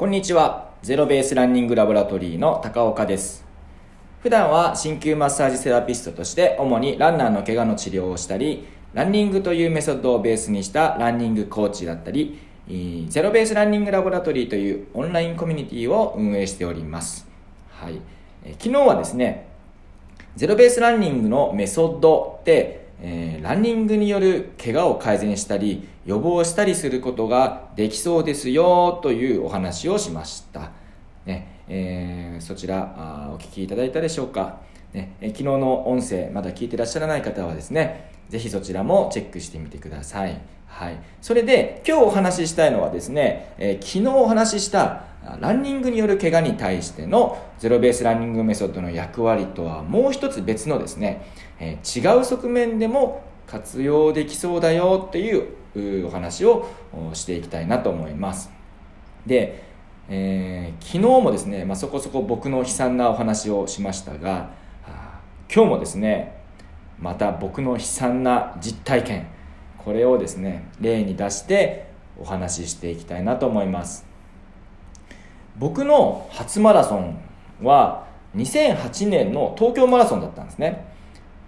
こんにちは。ゼロベースランニングラボラトリーの高岡です。普段は鍼灸マッサージセラピストとして主にランナーの怪我の治療をしたり、ランニングというメソッドをベースにしたランニングコーチだったり、ゼロベースランニングラボラトリーというオンラインコミュニティを運営しております。はい。え昨日はですね、ゼロベースランニングのメソッドって、えーランニングによる怪我を改善したり予防したりすることができそうですよというお話をしました、ねえーそちらあお聞きいただいたでしょうか、ねえ昨日の音声まだ聞いてらっしゃらない方はですねぜひそちらもチェックしてみてください。はい、それで今日お話ししたいのはですね、えー昨日お話ししたランニングによる怪我に対してのゼロベースランニングメソッドの役割とはもう一つ別のですね、えー違う側面でも活用できそうだよっていううお話をしていきたいなと思います。で、えー昨日もですね、まあ、そこそこ僕の悲惨なお話をしましたが今日もですねまた僕の悲惨な実体験これをですね例に出してお話ししていきたいなと思います。僕の初マラソンは2008年の東京マラソンだったんですね。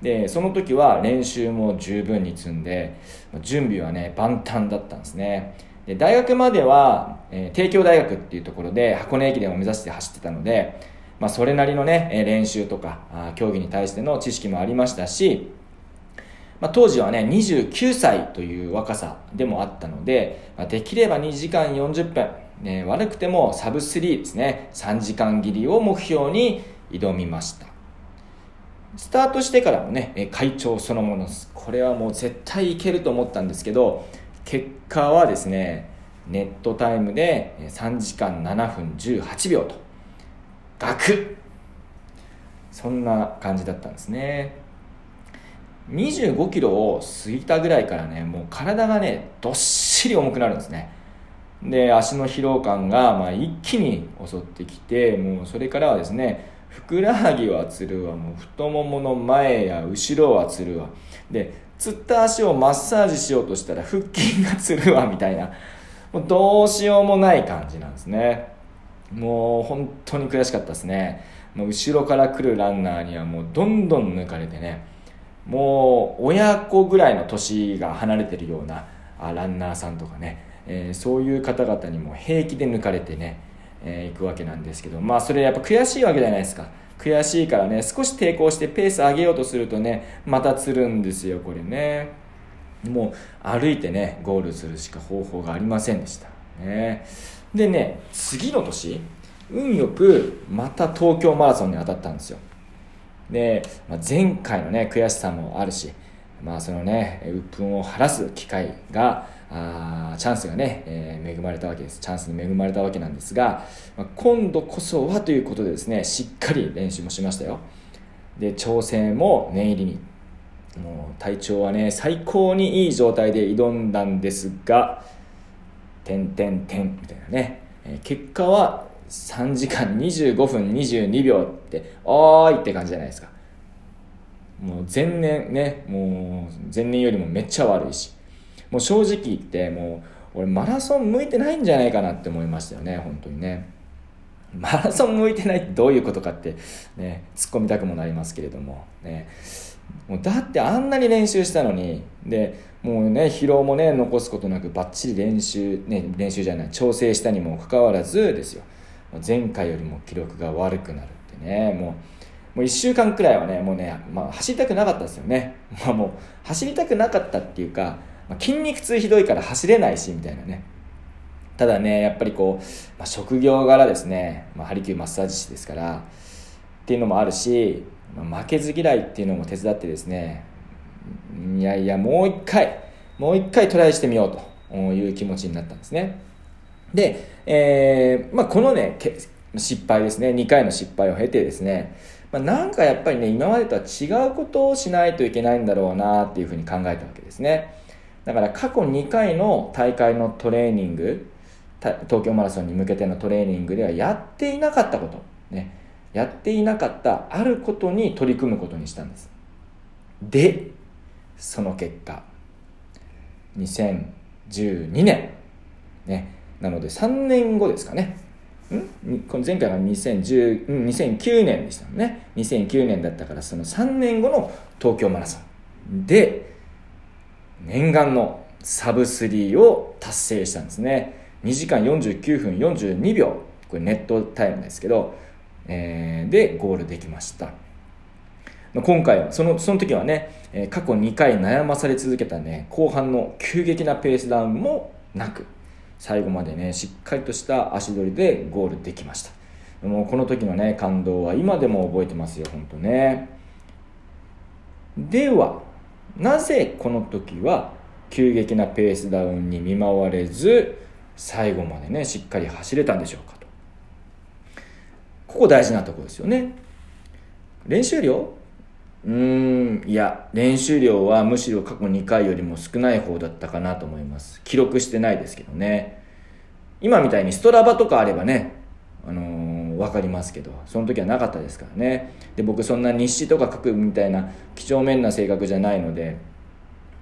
でその時は練習も十分に積んで準備はね万端だったんですね。で大学までは、えー帝京大学っていうところで箱根駅伝を目指して走ってたので、まあ、それなりのね練習とか競技に対しての知識もありましたしまあ、当時はね29歳という若さでもあったので、まあ、できれば2時間40分、ね、悪くてもサブ3ですね3時間切りを目標に挑みました。スタートしてからもね会長そのものです。これはもう絶対いけると思ったんですけど結果はですねネットタイムで3時間7分18秒と。ガクそんな感じだったんですね。25キロを過ぎたぐらいからねもう体がねどっしり重くなるんですね。で足の疲労感がまあ一気に襲ってきてもうそれからはですねふくらはぎはつるわ。もう太ももの前や後ろはつるわ。でつった足をマッサージしようとしたら腹筋がつるわみたいな。もうどうしようもない感じなんですね。もう本当に悔しかったですね。もう後ろから来るランナーにはもうどんどん抜かれてね。もう親子ぐらいの年が離れてるようなランナーさんとかね、えーそういう方々にも平気で抜かれてね、えー行くわけなんですけどまあそれやっぱ悔しいわけじゃないですか。悔しいからね少し抵抗してペース上げようとするとねまたつるんですよこれね。もう歩いてねゴールするしか方法がありませんでした。ね。でね次の年運よくまた東京マラソンに当たったんですよ。で、まあ、前回のね悔しさもあるし、まあそのね鬱憤を晴らす機会があチャンスがね、えー恵まれたわけです。チャンスに恵まれたわけなんですが、まあ、今度こそはということでですねしっかり練習もしましたよ。で調整も念入りに。もう体調はね最高にいい状態で挑んだんですが点点点みたいなね、えー結果は3時間25分22秒っておーいって感じじゃないですか。もう前年ねもう前年よりもめっちゃ悪いし。もう正直言ってもう俺マラソン向いてないんじゃないかなって思いましたよね本当にね。マラソン向いてないってどういうことかってね突っ込みたくもなりますけれどもね。もうだってあんなに練習したのにでもうね疲労もね残すことなくばっちり練習ね練習じゃない調整したにもかかわらずですよ。前回よりも記録が悪くなるってね。もうもう1週間くらいはねもうね、まあ、走りたくなかったですよね、まあ、もう走りたくなかったっていうか、まあ、筋肉痛ひどいから走れないしみたいなね。ただねやっぱりこう、まあ、職業柄ですね、まあ、ハリキューマッサージ師ですから。っていうのもあるし、まあ負けず嫌いっていうのも手伝ってですね。いやいやもう一回もう一回トライしてみようという気持ちになったんですね。で、えーまあ、このね失敗ですね。2回の失敗を経てですね、まあ、なんかやっぱりね今までとは違うことをしないといけないんだろうなっていうふうに考えたわけですね。だから過去2回の大会のトレーニング東京マラソンに向けてのトレーニングではやっていなかったこと、ね、やっていなかったあることに取り組むことにしたんです。でその結果2012年。ね。なので3年後ですかね。ん？この前回が2010 2009年でしたね。2009年だったからその3年後の東京マラソン。で念願のサブ3を達成したんですね。2時間49分42秒。これネットタイムですけど、えー、でゴールできました。今回はそのその時はね過去2回悩まされ続けたね後半の急激なペースダウンもなく最後までねしっかりとした足取りでゴールできました。もうこの時のね感動は今でも覚えてますよ本当ね。ではなぜこの時は急激なペースダウンに見舞われず最後までねしっかり走れたんでしょうかと。ここ大事なとこですよね。練習量？うーんいや練習量はむしろ過去2回よりも少ない方だったかなと思います。記録してないですけどね。今みたいにストラバとかあればねあの、分かりますけどその時はなかったですからね。で僕そんな日誌とか書くみたいな几帳面な性格じゃないので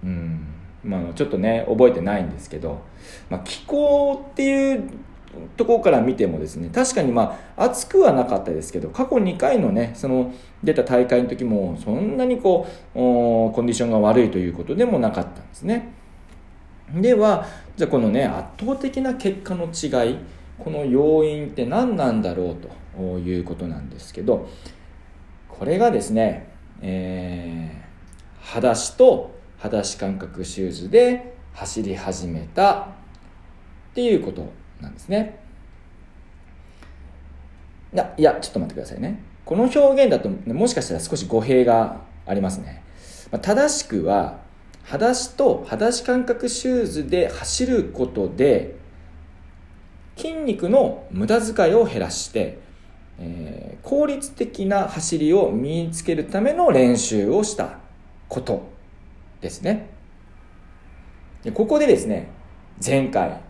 うん。まあ、ちょっとね覚えてないんですけど、まあ、気候っていうところから見てもですね確かにまあ暑くはなかったですけど過去2回のねその出た大会の時もそんなにこうコンディションが悪いということでもなかったんですね。ではじゃあこのね圧倒的な結果の違いこの要因って何なんだろうということなんですけどこれがですね、えー、裸足と裸足感覚シューズで走り始めたっていうことなんですね。いやいやちょっと待ってくださいね。この表現だともしかしたら少し語弊がありますね、まあ、正しくは裸足と裸足感覚シューズで走ることで筋肉の無駄遣いを減らして、えー、効率的な走りを身につけるための練習をしたことですね。でここでですね前回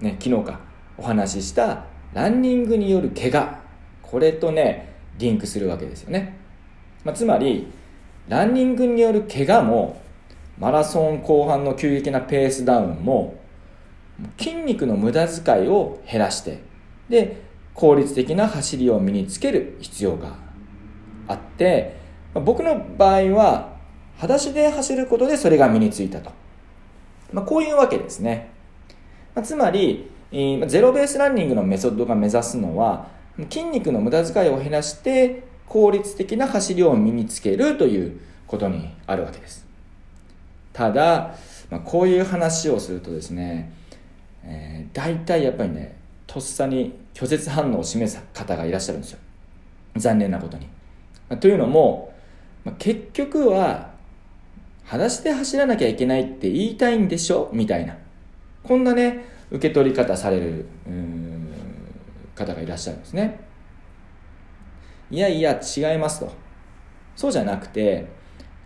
ね、昨日かお話ししたランニングによる怪我。これとねリンクするわけですよね、まあ、つまりランニングによる怪我もマラソン後半の急激なペースダウンも筋肉の無駄遣いを減らしてで効率的な走りを身につける必要があって、まあ、僕の場合は裸足で走ることでそれが身についたと、まあ、こういうわけですね。まあ、つまり、ゼロベースランニングのメソッドが目指すのは筋肉の無駄遣いを減らして効率的な走りを身につけるということにあるわけです。ただ、まあ、こういう話をするとですね、えー、大体やっぱりねとっさに拒絶反応を示す方がいらっしゃるんですよ。残念なことに、まあ、というのも、まあ、結局は裸足で走らなきゃいけないって言いたいんでしょ？みたいな。こんなね受け取り方される方がいらっしゃるんですね。いやいや違いますと。そうじゃなくて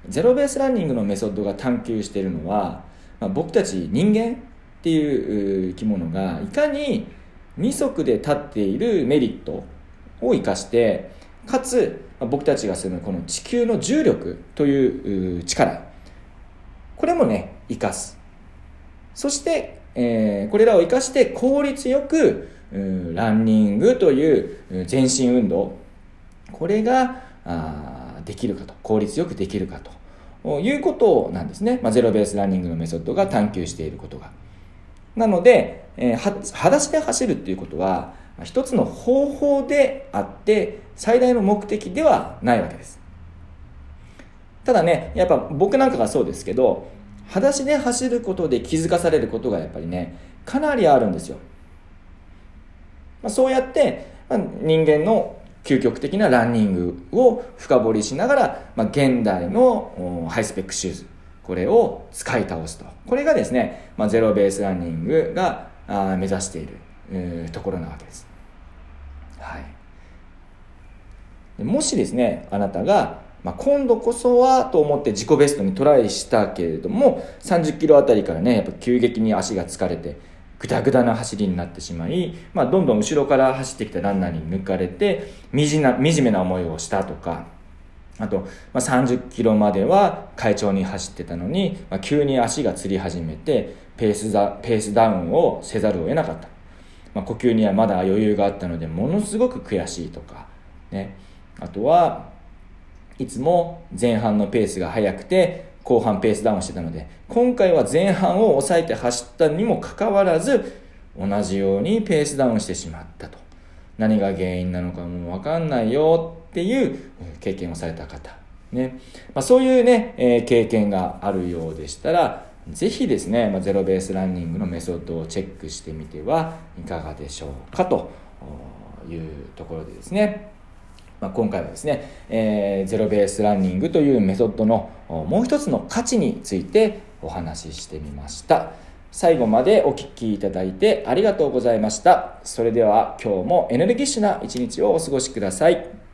ゼロベースランニングのメソッドが探求しているのは、まあ、僕たち人間っていう生き物がいかに二足で立っているメリットを生かしてかつ僕たちがするこの地球の重力という力これもね生かすそしてえー、これらを生かして効率よく、ランニングという全身運動、これがあできるかと、効率よくできるかということなんですね。まあ、ゼロベースランニングのメソッドが探求していることが。なので、えー、は裸足で走るっていうことは、一つの方法であって、最大の目的ではないわけです。ただね、やっぱ僕なんかがそうですけど、裸足で走ることで気づかされることがやっぱりねかなりあるんですよ、まあ、そうやって、まあ、人間の究極的なランニングを深掘りしながら、まあ、現代のハイスペックシューズこれを使い倒すと。これがですね、まあ、ゼロベースランニングが目指している、ところなわけです。はい。もしですねあなたがまあ、今度こそはと思って自己ベストにトライしたけれども30キロあたりからねやっぱ急激に足が疲れてぐだぐだな走りになってしまい、まあ、どんどん後ろから走ってきたランナーに抜かれて惨な惨めな思いをしたとかあと、まあ、30キロまでは快調に走ってたのに、まあ、急に足がつり始めてペースダペースダウンをせざるを得なかった。まあ、呼吸にはまだ余裕があったのでものすごく悔しいとか、ね、あとはいつも前半のペースが速くて後半ペースダウンしてたので今回は前半を抑えて走ったにもかかわらず同じようにペースダウンしてしまったと。何が原因なのかもう分かんないよっていう経験をされた方、ね。まあ、そういうね、えー、経験があるようでしたらぜひですね、まあ、ゼロベースランニングのメソッドをチェックしてみてはいかがでしょうかというところでですね、まあ、今回はですね、えー、ゼロベースランニングというメソッドのもう一つの価値についてお話ししてみました。最後までお聴きいただいてありがとうございました。それでは今日もエネルギッシュな一日をお過ごしください。